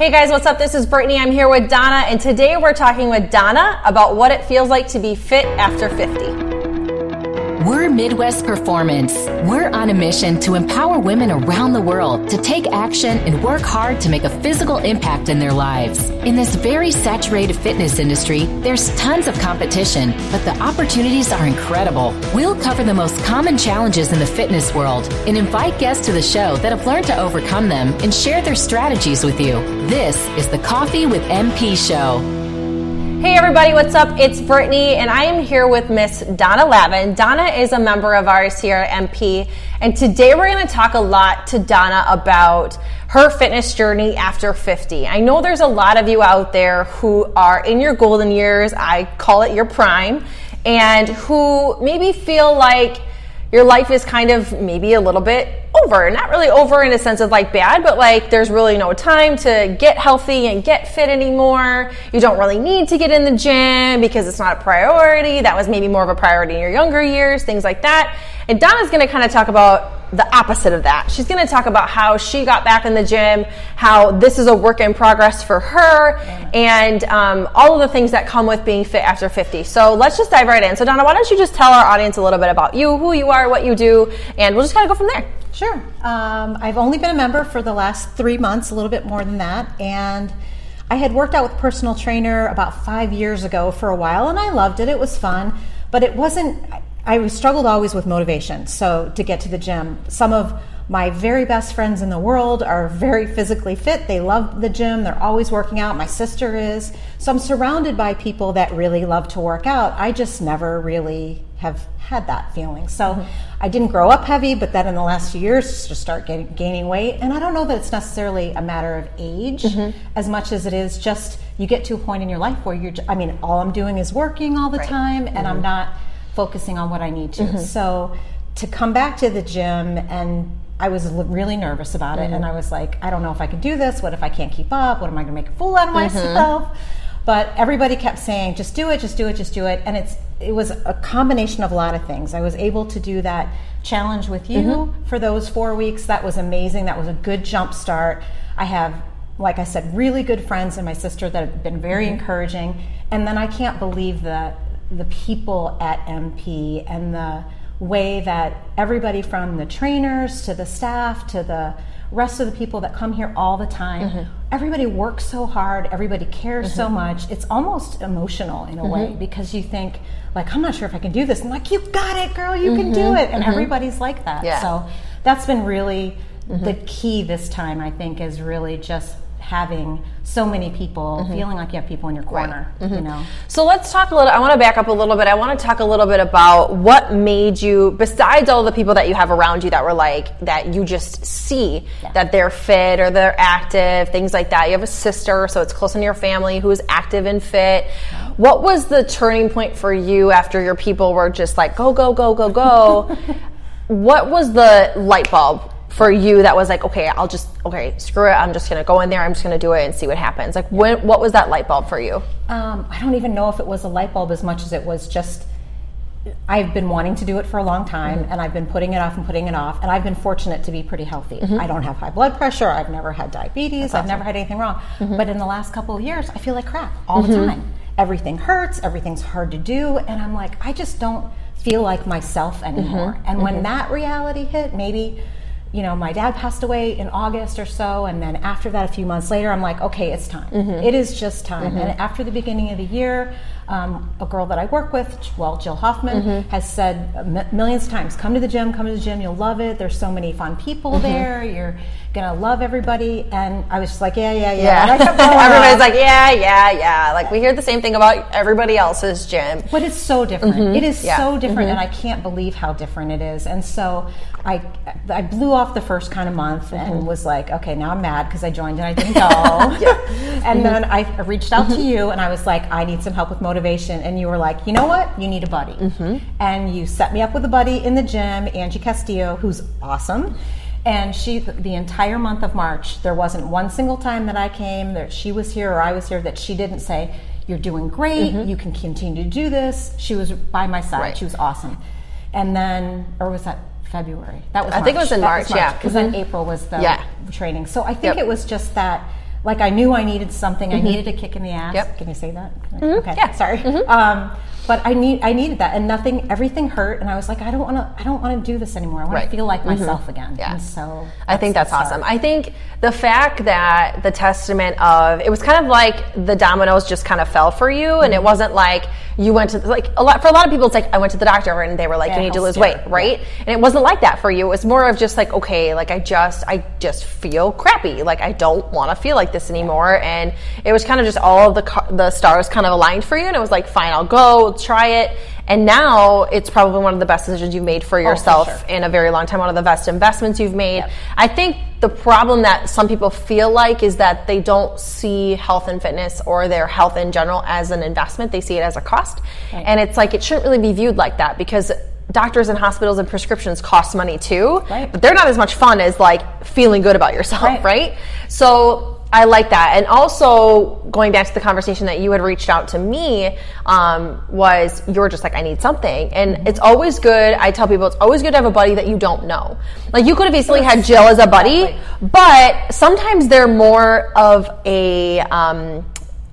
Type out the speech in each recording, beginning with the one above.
Hey guys, what's up? This is Brittany. I'm here with Donna, and today we're talking with Donna about what it feels like to be fit after 50. We're Midwest Performance. We're on a mission to empower women around the world to take action and work hard to make a physical impact in their lives. In this very saturated fitness industry, there's tons of competition, but the opportunities are incredible. We'll cover the most common challenges in the fitness world and invite guests to the show that have learned to overcome them and share their strategies with you. This is the Coffee with MP show. Hey everybody, what's up? It's Brittany, and I am here with Miss Donna Lavin. Donna is a member of ours here at MP, and today we're going to talk a lot to Donna about her fitness journey after 50. I know there's a lot of you out there who are in your golden years, I call it your prime, and who maybe feel like your life is kind of maybe a little bit over. Not really over in a sense of like bad, but like there's really no time to get healthy and get fit anymore. You don't really need to get in the gym because it's not a priority. That was maybe more of a priority in your younger years, things like that. And Donna's going to kind of talk about the opposite of that. She's going to talk about how she got back in the gym, how this is a work in progress for her, and um, all of the things that come with being fit after 50. So let's just dive right in. So, Donna, why don't you just tell our audience a little bit about you, who you are, what you do, and we'll just kind of go from there. Sure. Um, I've only been a member for the last three months, a little bit more than that, and I had worked out with personal trainer about five years ago for a while, and I loved it. It was fun, but it wasn't. I struggled always with motivation. So to get to the gym, some of my very best friends in the world are very physically fit. They love the gym. They're always working out. My sister is. So I'm surrounded by people that really love to work out. I just never really have had that feeling. So mm-hmm. I didn't grow up heavy, but then in the last few years, just start getting, gaining weight. And I don't know that it's necessarily a matter of age mm-hmm. as much as it is just you get to a point in your life where you're. I mean, all I'm doing is working all the right. time, and mm-hmm. I'm not focusing on what I need to. Mm-hmm. So to come back to the gym and I was really nervous about it, mm-hmm. and I was like, I don't know if I can do this. What if I can't keep up? What am I going to make a fool out of mm-hmm. myself? But everybody kept saying, just do it, just do it, just do it. And it's it was a combination of a lot of things. I was able to do that challenge with you mm-hmm. for those four weeks. That was amazing. That was a good jump start. I have, like I said, really good friends and my sister that have been very mm-hmm. encouraging. And then I can't believe that the people at MP and the way that everybody from the trainers to the staff to the rest of the people that come here all the time mm-hmm. everybody works so hard everybody cares mm-hmm. so much it's almost emotional in a mm-hmm. way because you think like i'm not sure if i can do this and like you got it girl you can do mm-hmm. it and mm-hmm. everybody's like that yeah. so that's been really mm-hmm. the key this time i think is really just having so many people mm-hmm. feeling like you have people in your corner right. mm-hmm. you know so let's talk a little i want to back up a little bit i want to talk a little bit about what made you besides all the people that you have around you that were like that you just see yeah. that they're fit or they're active things like that you have a sister so it's close in your family who is active and fit what was the turning point for you after your people were just like go go go go go what was the light bulb for you that was like okay i'll just okay screw it i'm just going to go in there i'm just going to do it and see what happens like when what was that light bulb for you um, i don't even know if it was a light bulb as much as it was just I've been wanting to do it for a long time mm-hmm. and I've been putting it off and putting it off and I've been fortunate to be pretty healthy. Mm-hmm. I don't have high blood pressure, I've never had diabetes, I've never had anything wrong. Mm-hmm. But in the last couple of years, I feel like crap all the mm-hmm. time. Everything hurts, everything's hard to do and I'm like I just don't feel like myself anymore. Mm-hmm. And when mm-hmm. that reality hit, maybe you know, my dad passed away in August or so, and then after that, a few months later, I'm like, okay, it's time. Mm-hmm. It is just time. Mm-hmm. And after the beginning of the year, um, a girl that I work with, well, Jill Hoffman, mm-hmm. has said m- millions of times, "Come to the gym, come to the gym. You'll love it. There's so many fun people mm-hmm. there. You're gonna love everybody." And I was just like, "Yeah, yeah, yeah." yeah. Everybody's like, "Yeah, yeah, yeah." Like we hear the same thing about everybody else's gym, but it's so different. Mm-hmm. It is yeah. so different, mm-hmm. and I can't believe how different it is. And so I I blew off the first kind of month and mm-hmm. was like, "Okay, now I'm mad because I joined and I didn't go." yeah. And then I reached out to you and I was like, "I need some help with motivation," and you were like, you know what? You need a buddy. Mm-hmm. And you set me up with a buddy in the gym, Angie Castillo, who's awesome. And she, the entire month of March, there wasn't one single time that I came that she was here or I was here that she didn't say, You're doing great. Mm-hmm. You can continue to do this. She was by my side. Right. She was awesome. And then, or was that February? That was I March. think it was in March, March, yeah. Because mm-hmm. then April was the yeah. training. So I think yep. it was just that like I knew I needed something. I needed a kick in the ass. Mm-hmm. Yep. Can you say that? Okay. Yeah. Mm-hmm. Sorry. Um, but I need I needed that, and nothing. Everything hurt, and I was like, I don't want to. I don't want to do this anymore. I want Right. to feel like myself again. Yeah. And so I think that's start. awesome. I think the fact that the testament of it was kind of like the dominoes just kind of fell for you, and Mm-hmm. it wasn't like you went to like a lot for a lot of people. It's like I went to the doctor and they were like, Yeah, you need to lose weight, right? And it wasn't like that for you. It was more of just like okay, like I just I just feel crappy. Like I don't want to feel like this anymore, and it was kind of just all of the the stars kind of aligned for you, and it was like fine, I'll go try it. And now it's probably one of the best decisions you've made for oh, yourself Oh, sure. in a very long time. One of the best investments you've made. I think the problem that some people feel like is that they don't see health and fitness or their health in general as an investment. They see it as a cost. Right. And it's like it shouldn't really be viewed like that because doctors and hospitals and prescriptions cost money too. Right. But they're not as much fun as like feeling good about yourself, Right. right? So I like that. And also going back to the conversation that you had reached out to me um, was you were just like, I need something. And Mm-hmm. it's always good. I tell people it's always good to have a buddy that you don't know. Like you could have easily had Jill as a buddy, but sometimes they're more of a, um,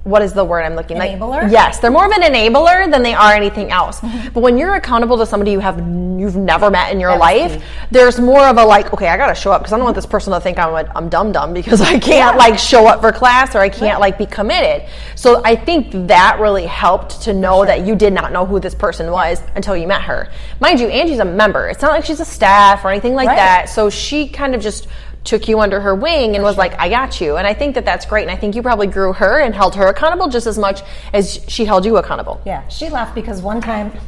what is the word I'm looking like? Enabler? Yes, they're more of an enabler than they are anything else. Mm-hmm. But when you're accountable to somebody you have you've never met in your That's life, there's more of a like, okay, I got to show up because I don't want this person to think I'm a, I'm dumb dumb because I can't Yeah. like show up for class or I can't like be committed. So I think that really helped to know that you did not know who this person was until you met her. Mind you, Angie's a member. It's not like she's a staff or anything like Right. that. So she kind of just took you under her wing and was like, I got you. And I think that that's great. And I think you probably grew her and held her accountable just as much as she held you accountable. Yeah, she laughed because one time,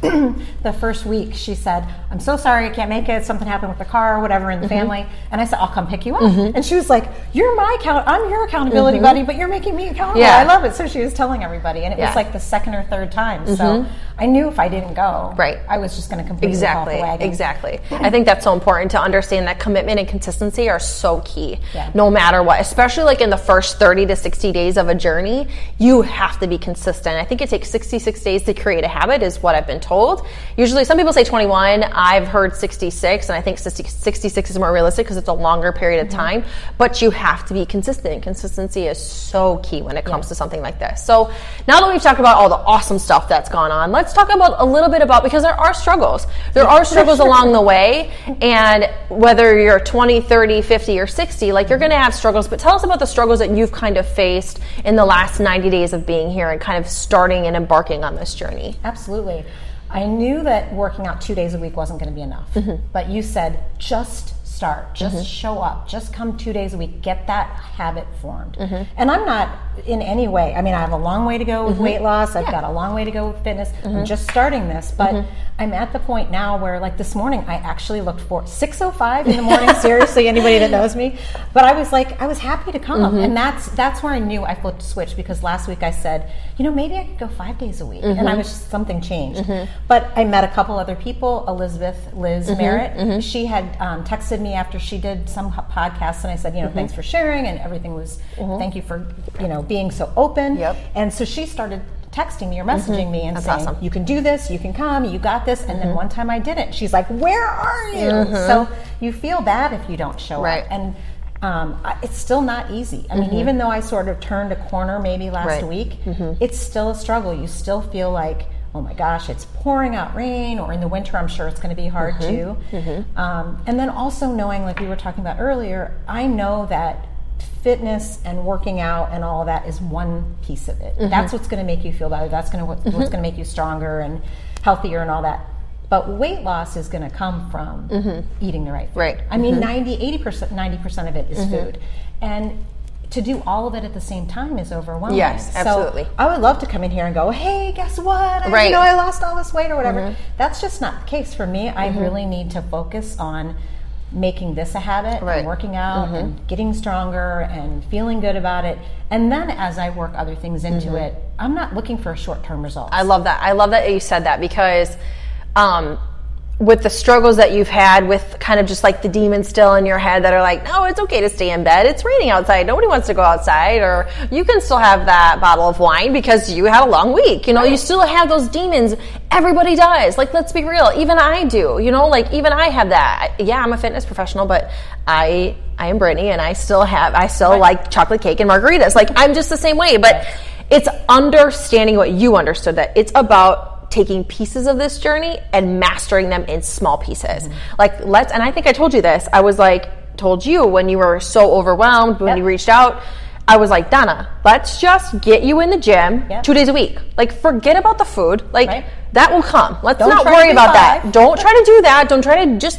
the first week, she said, "I'm so sorry, I can't make it. Something happened with the car or whatever in the mm-hmm. family." And I said, "I'll come pick you up." Mm-hmm. And she was like, "You're my account. I'm your accountability mm-hmm. buddy, but you're making me accountable. Yeah. I love it." So she was telling everybody, and it Yeah. was like the second or third time. So I knew if I didn't go, Right. I was just going to completely Exactly. fall off the wagon. Exactly. I think that's so important to understand that commitment and consistency are so key. Yeah. No matter what, especially like in the first 30 to 60 days of a journey, you have to be consistent. I think it takes 66 days to create a habit is what I've been told. Usually some people say 21, I've heard 66 and I think 60 66 is more realistic because it's a longer period of Mm-hmm. time, but you have to be consistent. Consistency is so key when it comes to something like this. So, now that we've talked about all the awesome stuff that's gone on, let's talk about a little bit about because there are struggles. There are struggles along the way, and whether you're 20, 30, 50, or 60, like you're going to have struggles. But tell us about the struggles that you've kind of faced in the last 90 days of being here and kind of starting and embarking on this journey. Absolutely. I knew that working out two days a week wasn't going to be enough. Mm-hmm. But you said just start, just show up, just come two days a week, get that habit formed. Mm-hmm. And I'm not in any way, I mean, I have a long way to go with weight loss, I've got a long way to go with fitness. Mm-hmm. I'm just starting this, but I'm at the point now where, like this morning, I actually looked for 6:05 in the morning. seriously, anybody that knows me, but I was like, I was happy to come, Mm-hmm. and that's that's where I knew I flipped a switch because last week I said, you know, maybe I could go five days a week, and Mm-hmm. I was just something changed. But I met a couple other people, Elizabeth Liz Mm-hmm. Merritt. She had um, texted me after she did some podcasts, and I said, you know, Mm-hmm. thanks for sharing, and everything was, thank you for you know being so open. Yep. And so she started texting me or messaging me and That's saying, awesome. you can do this, you can come, you got this. And Mm-hmm. then one time I didn't. She's like, where are you? So you feel bad if you don't show Right. up. And um, it's still not easy. I mean, even though I sort of turned a corner maybe last Mm-hmm. Right. week, it's still a struggle. You still feel like, oh my gosh, it's pouring out rain, or in the winter, I'm sure it's going to be hard Mm-hmm. too. Um, and then also knowing, like we were talking about earlier, I know that fitness and working out and all that is one piece of it. Mm-hmm. That's what's going to make you feel better. That's going to what's going to make you stronger and healthier and all that. But weight loss is going to come from eating the right food. Mm-hmm. Right. Mm-hmm. I mean, 90, 80%, 90% of it is food. And to do all of it at the same time is overwhelming. Yes, absolutely. So I would love to come in here and go, hey, guess what? I, Right. You know, I lost all this weight or whatever. That's just not the case for me. I really need to focus on making this a habit Right. and working out and getting stronger and feeling good about it. And then as I work other things into it, I'm not looking for a short term results. I love that. I love that you said that because um, with the struggles that you've had with kind of just like the demons still in your head that are like, no, it's okay to stay in bed. It's raining outside. Nobody wants to go outside. Or you can still have that bottle of wine because you had a long week. You know, you still have those demons. Everybody does. Like, let's be real. Even I do. You know, like even I have that. Yeah, I'm a fitness professional, but I I am Brittany and I still have I still like chocolate cake and margaritas. Like I'm just the same way. But it's understanding what you understood that it's about taking pieces of this journey and mastering them in small pieces. Mm-hmm. Like let's and I think I told you this. I was like told you when you were so overwhelmed when Yep. you reached out. I was like, Donna, let's just get you in the gym Yep. two days a week. Like, forget about the food. Like, Right. that will come. Let's Don't not worry about that. Don't try to do that. Don't try to just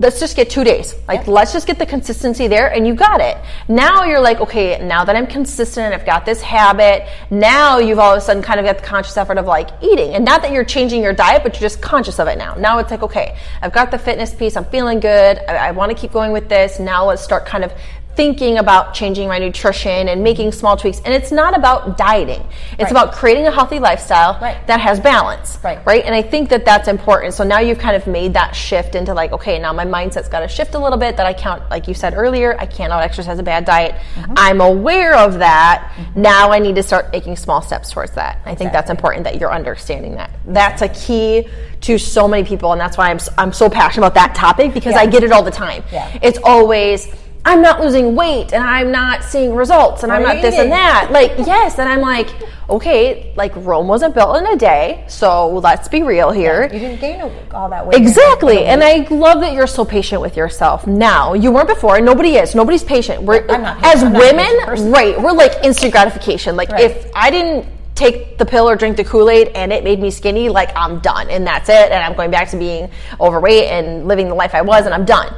let's just get two days. Like Yep. let's just get the consistency there and you got it. Now you're like, okay, now that I'm consistent, I've got this habit, now you've all of a sudden kind of got the conscious effort of like eating. And not that you're changing your diet, but you're just conscious of it now. Now it's like, okay, I've got the fitness piece, I'm feeling good, I, I want to keep going with this. Now let's start kind of thinking about changing my nutrition and making small tweaks. And it's not about dieting. It's Right. about creating a healthy lifestyle Right. that has balance Right. right? And I think that that's important. So now you've kind of made that shift into like, okay, now my mindset's got to shift a little bit. That I can't, like you said earlier, I can't out exercise a bad diet. Mm-hmm. I'm aware of that. Now I need to start making small steps towards that. I think that's important that you're understanding that. That's a key to so many people, and that's why I'm I'm so passionate about that topic because Yeah. I get it all the time. Yeah. It's always. I'm not losing weight and I'm not seeing results and I'm not this and that. Like, yes. And I'm like, okay, like Rome wasn't built in a day. So let's be real here. You didn't gain all that weight. Exactly. And I love that you're so patient with yourself now. You weren't before, and nobody is. Nobody's patient. We're I'm not as. I'm not patient women, right, we're like instant gratification. Like Right. if I didn't take the pill or drink the Kool-Aid and it made me skinny, like I'm done and that's it and I'm going back to being overweight and living the life I was and I'm done.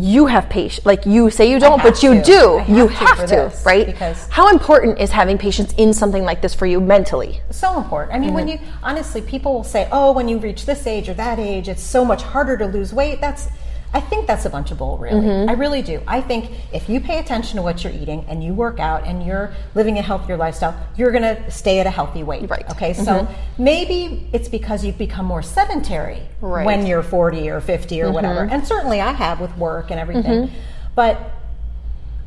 You have patience. Like you say you don't, but you to. do. Have you to have to, this, right? because- How important is having patience in something like this for you mentally? so important. I mean, when Mm-hmm. you honestly, people will say, "Oh, when you reach this age or that age, it's so much harder to lose weight." That's, I think that's a bunch of bull. Really, Mm-hmm. I really do. I think if you pay attention to what you're eating and you work out and you're living a healthier lifestyle, you're going to stay at a healthy weight. Right. Mm-hmm. Okay. So maybe it's because you've become more sedentary Right. Mm-hmm. when you're 40 or 50 or whatever, and certainly I have with work and everything, but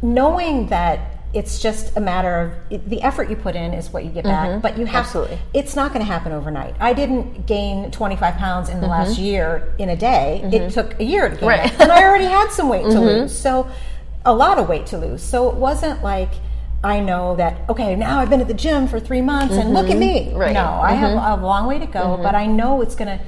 knowing that it's just a matter of it, the effort you put in is what you get back but you have Mm-hmm. Absolutely. it's not going to happen overnight i didn't gain 25 pounds in the last year in a day it took a year to gain Mm-hmm. Right. Mm-hmm. it. and i already had some weight to lose so a lot of weight to lose so it wasn't like I know that okay now I've been at the gym for three months and look at me. Mm-hmm. Right. Mm-hmm. No, I have a long way to go, but I know it's going to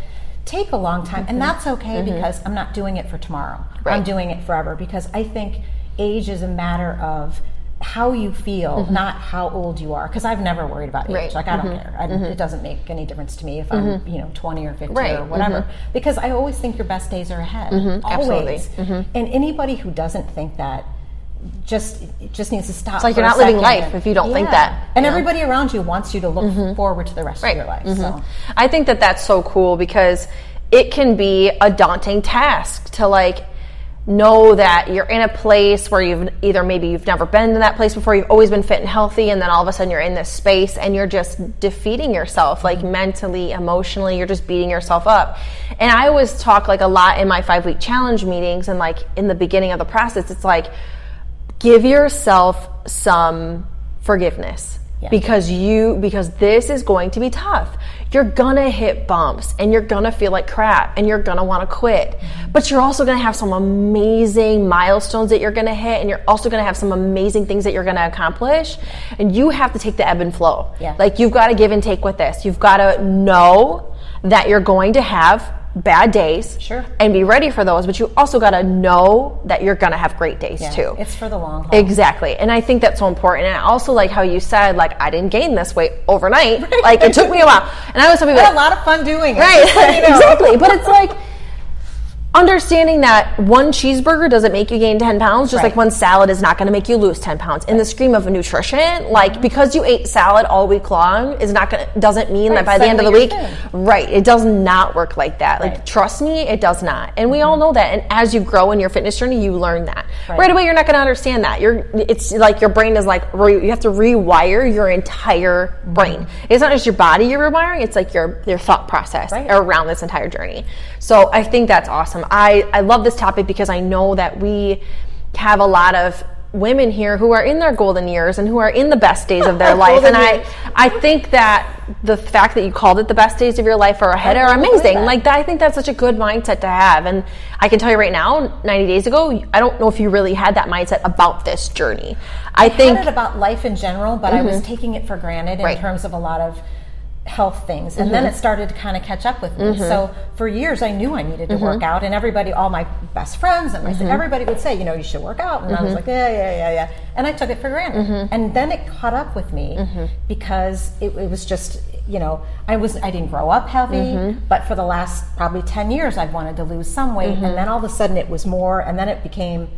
take a long time, and that's okay Mm-hmm. because I'm not doing it for tomorrow. Right. I'm doing it forever because I think age is a matter of how you feel, mm-hmm. not how old you are. Because I've never worried about age. Mm-hmm. Right. Mm-hmm. Like I don't mm-hmm. care. I, mm-hmm. It doesn't make any difference to me if I'm you know 20 or 50 Right. or whatever. Because I always think your best days are ahead. Absolutely. Always. And anybody who doesn't think that just just needs to stop. It's like you're not living life if you don't think that, And know? everybody around you wants you to look forward to the rest of your life. So I think that that's so cool because it can be a daunting task to like know that you're in a place where you've either maybe you've never been to that place before you've always been fit and healthy and then all of a sudden you're in this space and you're just defeating yourself like mentally emotionally you're just beating yourself up and i always talk like a lot in my five week challenge meetings and like in the beginning of the process it's like give yourself some forgiveness Yeah. because you because this is going to be tough you're gonna hit bumps and you're gonna feel like crap and you're gonna want to quit. But you're also gonna have some amazing milestones that you're gonna hit and you're also gonna have some amazing things that you're gonna accomplish. And you have to take the ebb and flow. Yeah. like you've got to give and take with this. You've got to know that you're going to have bad days Sure. and be ready for those but you also got to know that you're gonna have great days yeah, too it's for the long haul. Exactly. And I think that's so important. And I also like how you said, like, I didn't gain this weight overnight. Like, it took me a while. And I was telling I had a lot of fun doing it. right, you know. exactly. But it's like, understanding that one cheeseburger doesn't make you gain 10 pounds just Right. like one salad is not going to make you lose 10 pounds in the scheme of nutrition Mm-hmm. like because you ate salad all week long is not going doesn't mean Right, that by the end of the week thin. right it does not work like that like. Mm-hmm. trust me it does not and we all know that and as you grow in your fitness journey you learn that right, away you're not going to understand that you're it's like your brain is like re, you have to rewire your entire brain Mm-hmm. it's not just your body you're rewiring it's like your your thought process around this entire journey. So I think that's awesome. I, I love this topic because I know that we have a lot of women here who are in their golden years and who are in the best days of their life. And I. I think that the fact that you called it the best days of your life are ahead are amazing. that. Like I think that's such a good mindset to have. And I can tell you right now, 90 days ago, I don't know if you really had that mindset about this journey. I, I think Mm-hmm. about life in general, but I was taking it for granted in Right. Mm-hmm. terms of a lot of health things. And then it started to kind of catch up with me. So for years, I knew I needed to Mm-hmm. work out, and everybody, all my best friends and my everybody would say, you know, you should work out. And I Mm-hmm. was like, yeah, yeah, yeah, yeah. And I took it for granted. And then it caught up with me Mm-hmm. because it, it was just. You know, I was I didn't grow up heavy, Mm-hmm. but for the last probably ten years, I've wanted to lose some weight, Mm-hmm. and then all of a sudden it was more, and then it became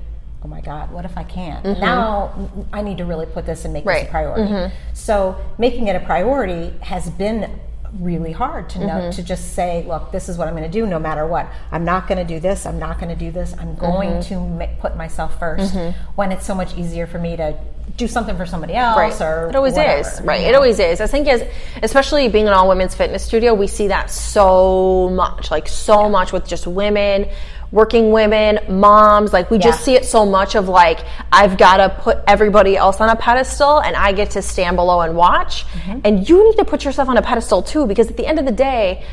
oh my God, what if I can't? Mm-hmm. Now I need to really put this and make this a priority. So making it a priority has been really hard to know Mm-hmm. to just say, look, this is what I'm going to do no matter what. I'm not going to do this. I'm not going to do this. I'm going Mm-hmm. to ma- put myself 1st when it's so much easier for me to do something for somebody else or it always whatever, is right you it always is i think as especially being an all women's fitness studio we see that so much like so much with just women working women moms like we just see it so much of like i've got to put everybody else on a pedestal and i get to stand below and watch Mm-hmm. and you need to put yourself on a pedestal too because at the end of the day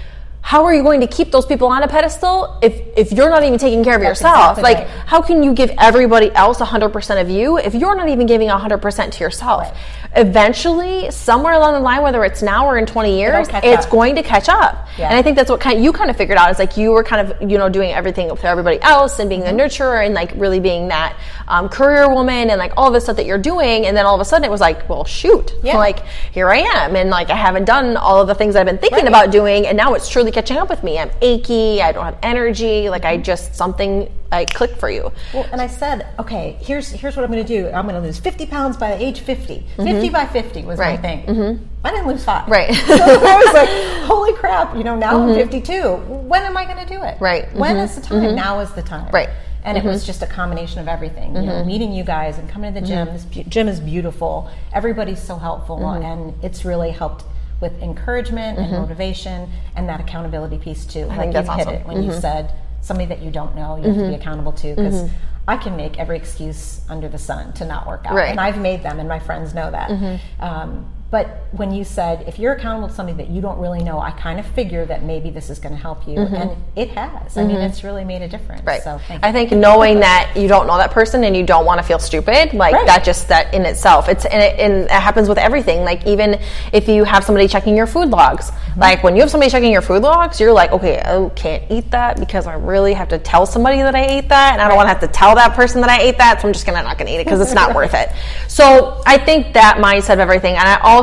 how are you going to keep those people on a pedestal if if you're not even taking care of That's yourself exactly like right. how can you give everybody else 100% of you if you're not even giving 100% to yourself eventually somewhere along the line whether it's now or in 20 years it's up. going to catch up Yeah. and i think that's what kind you kind of figured out is like you were kind of you know doing everything for everybody else and being Mm-hmm. the nurturer and like really being that um, career woman and like all this stuff that you're doing and then all of a sudden it was like well shoot Yeah. like here i am and like i haven't done all of the things i've been thinking Right. about doing and now it's truly catching up with me i'm achy i don't have energy like i just something I clicked for you Well, and I said, okay, here's here's what I'm going to do. I'm going to lose 50 pounds by age 50. 50 by 50 was Mm-hmm. Right. my thing. I didn't lose five. Right. Mm-hmm. so I was like, holy crap! You know, now I'm 52. When am I going to do it? Right. When Mhm. is the time? Now is the time. Right. And it was just a combination of everything. You know, meeting you guys and coming to the gym. This bu- gym is beautiful. Everybody's so helpful, and it's really helped with encouragement and motivation and that accountability piece too. like think that's you hit awesome. it when you said somebody that you don't know you have Mm-hmm. to be accountable to because I can make every excuse under the sun to not work out, Right. Mm-hmm. and I've made them, and my friends know that. Um, but when you said if you're accountable to something that you don't really know, I kind of figure that maybe this is going to help you, and it has. I mean, it's really made a difference. Mm-hmm. Right. So thank I think knowing that you don't know that person and you don't want to feel stupid, like Right. that just that in itself, it's and it, and it happens with everything. Like even if you have somebody checking your food logs, Mm-hmm. like when you have somebody checking your food logs, you're like, okay, I can't eat that because I really have to tell somebody that I ate that, and I don't want to have to tell that person that I ate that, so I'm just gonna not gonna eat it because it's not worth it. So I think that mindset of everything, and I also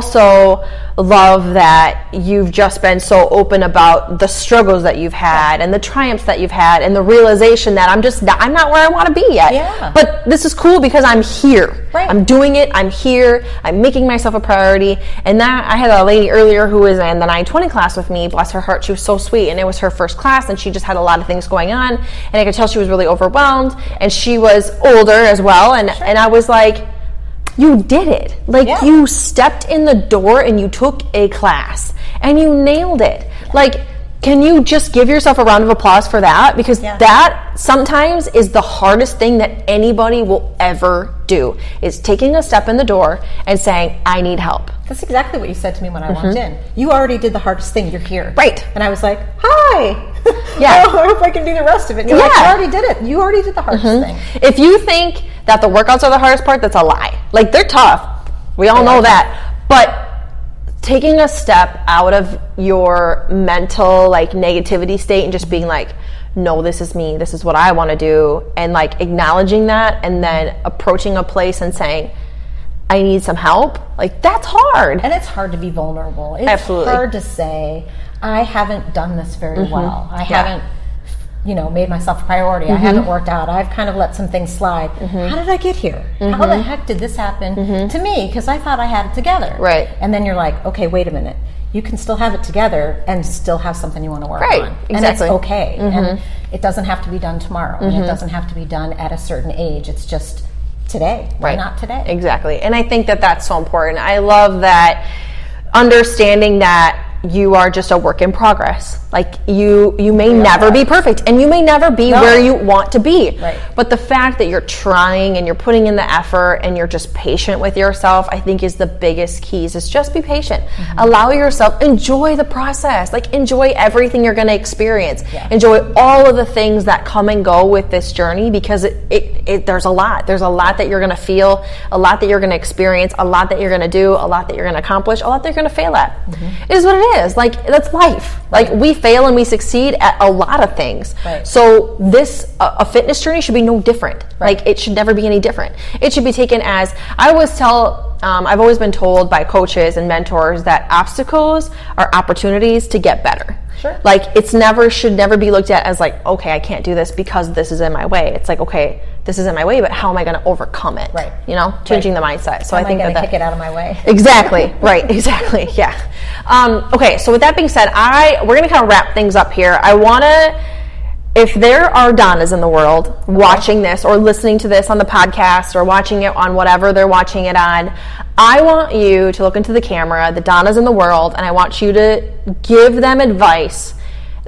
love that you've just been so open about the struggles that you've had and the triumphs that you've had and the realization that I'm just not, I'm not where I want to be yet. Yeah. But this is cool because I'm here. Right. I'm doing it. I'm here. I'm making myself a priority. And that I had a lady earlier who was in the 920 class with me. Bless her heart, she was so sweet, and it was her first class, and she just had a lot of things going on, and I could tell she was really overwhelmed, and she was older as well, and and I was like you did it. Like Yeah. you stepped in the door and you took a class and you nailed it. Like, can you just give yourself a round of applause for that? Because Yeah. that sometimes is the hardest thing that anybody will ever do is taking a step in the door and saying, I need help. That's exactly what you said to me when I walked in. You already did the hardest thing. You're here. Mm-hmm. Right. And I was like, hi. Yeah. I hope I can do the rest of it. And You're Yeah. Mm-hmm. you already did it. You already did the hardest thing. If you think that the workouts are the hardest part, that's a lie. Like they're tough. We all know that. But taking a step out of your mental like negativity state and just being like, no, this is me. This is what I want to do and like acknowledging that and then approaching a place and saying, I need some help. Like that's hard. And it's hard to be vulnerable. It's Absolutely. Mm-hmm. hard to say, I haven't done this very well. I haven't you know, made myself a priority. Mm-hmm. I haven't worked out. I've kind of let some things slide. How did I get here? How Mm-hmm. the heck did this happen to me? Because I thought I had it together. Right. And then you're like, okay, wait a minute. You can still have it together and still have something you want to work Right, on. And it's exactly. Mm-hmm. okay. And it doesn't have to be done tomorrow. And it doesn't have to be done at a certain age. It's just today. Why Right. not today? Exactly. And I think that that's so important. I love that understanding that you are just a work in progress. Like you you may never be perfect and you may never be No. where you want to be. Right. But the fact that you're trying and you're putting in the effort and you're just patient with yourself, I think is the biggest keys. Is just be patient. Mm-hmm. Allow yourself enjoy the process. Like enjoy everything you're going to experience. Yeah. Enjoy all of the things that come and go with this journey because it, it, it there's a lot. There's a lot that you're going to feel, a lot that you're going to experience, a lot that you're going to do, a lot that you're going to accomplish, a lot that you're going to fail at. Mm-hmm. It is what it is. Like that's life. Like we fail and we succeed at a lot of things. Right. So this a, a fitness journey should be no different. Like it should never be any different. It should be taken as I always tell. Um, I've always been told by coaches and mentors that obstacles are opportunities to get better. Sure. Like it's never should never be looked at as like okay I can't do this because this is in my way. It's like okay this is in my way, but how am I going to overcome it? Right. You know, changing the mindset. So Am I think going that, to that kick it out of my way? Exactly. Right. Exactly. Yeah. Um, okay. So with that being said, I we're gonna kind of wrap things up here. I want to, if there are Donnas in the world watching this or listening to this on the podcast or watching it on whatever they're watching it on, I want you to look into the camera, the Donnas in the world, and I want you to give them advice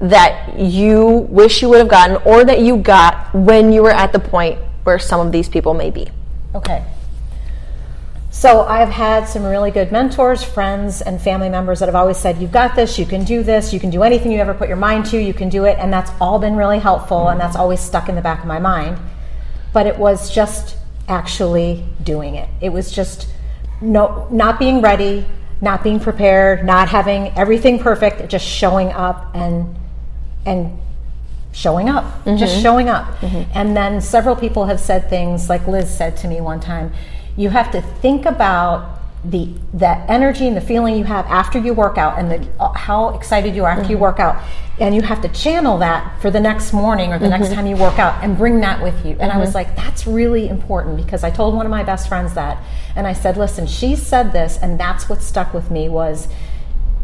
that you wish you would have gotten or that you got when you were at the point where some of these people may be. Okay. So I've had some really good mentors, friends, and family members that have always said, "You've got this. You can do this. You can do anything you ever put your mind to. You can do it." And that's all been really helpful, and that's always stuck in the back of my mind. But it was just actually doing it. It was just no, not being ready, not being prepared, not having everything perfect, just showing up and and showing up, just mm-hmm. showing up. Mm-hmm. And then several people have said things like Liz said to me one time, you have to think about the that energy and the feeling you have after you work out and the, uh, how excited you are after you mm-hmm. work out. And you have to channel that for the next morning or the next mm-hmm. time you work out and bring that with you. And i was mm-hmm. like that's really important because i told one of my best friends that. And i said listen she said this and that's what stuck with me was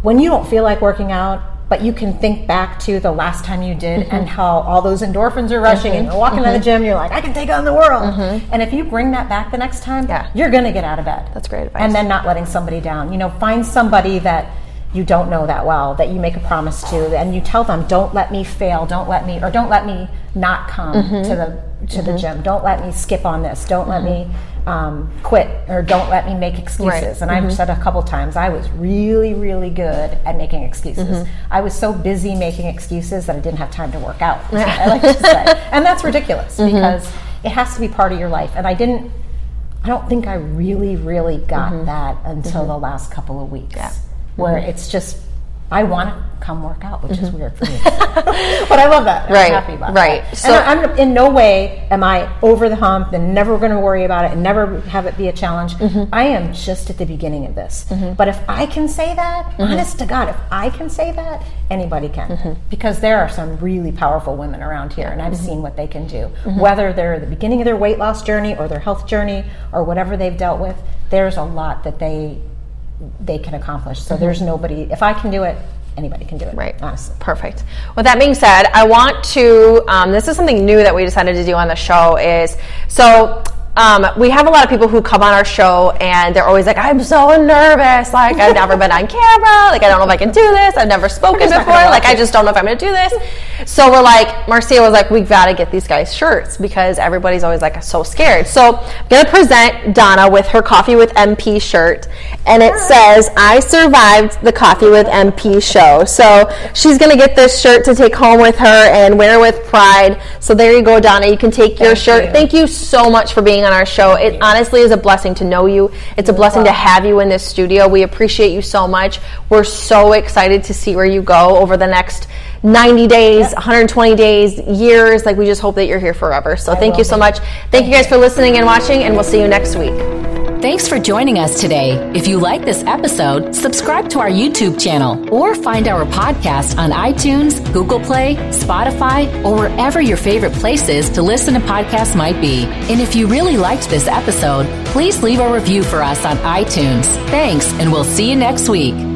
when you don't feel like working out, but you can think back to the last time you did Mm-hmm. and how all those endorphins are rushing and you're walking to the gym, you're like, I can take on the world. And if you bring that back the next time, Mm-hmm. Yeah. you're going to get out of bed. That's great advice. And then not letting somebody down. You know, find somebody that you don't know that well, that you make a promise to, and you tell them, don't let me fail, don't let me, or don't let me not come Mm-hmm. to the to the gym, don't let me skip on this, don't let me um, quit, or don't let me make excuses. Mm-hmm. Right. And I've said a couple times, I was really, really good at making excuses. Mm-hmm. I was so busy making excuses that I didn't have time to work out. I like to say, and that's ridiculous Mm-hmm. because it has to be part of your life. And I didn't. I don't think I really, really got Mm-hmm. that until the last couple of weeks, where it's just I want to come work out, which is weird for me, but I love that. Mm-hmm. Right, I'm happy about right. that. So- and I'm in no way am I over the hump and never going to worry about it and never have it be a challenge. Mm-hmm. I am just at the beginning of this. But if I can say that, Mm-hmm. honest to God, if I can say that, anybody can. Because there are some really powerful women around here, and I've Mm-hmm. seen what they can do. Whether they're at the beginning of their weight loss journey or their health journey or whatever they've dealt with, there's a lot that they they can accomplish. So there's nobody. If I can do it, anybody can do it. Mm-hmm. Right. Honestly. Perfect. With that being said, I want to. Um, this is something new that we decided to do on the show. Is so. Um, we have a lot of people who come on our show and they're always like, I'm so nervous. Like, I've never been on camera. Like, I don't know if I can do this. I've never spoken before. Like, I just don't know if I'm going to do this. So we're like, Marcia was like, we've got to get these guys shirts because everybody's always like so scared. So I'm going to present Donna with her Coffee with MP shirt. And it says, I survived the Coffee with MP show. So she's going to get this shirt to take home with her and wear with pride. So there you go, Donna. You can take your Thank shirt. you. Thank you so much for being on our show. It honestly is a blessing to know you. It's a blessing to have you in this studio. We appreciate you so much. We're so excited to see where you go over the next 90 days, 120 days, years. Like we just hope that you're here forever. So thank you so be. much. Thank you guys for listening and watching, and we'll see you next week. Thanks for joining us today. If you like this episode, subscribe to our YouTube channel or find our podcast on iTunes, Google Play, Spotify, or wherever your favorite places to listen to podcasts might be. And if you really liked this episode, please leave a review for us on iTunes. Thanks, and we'll see you next week.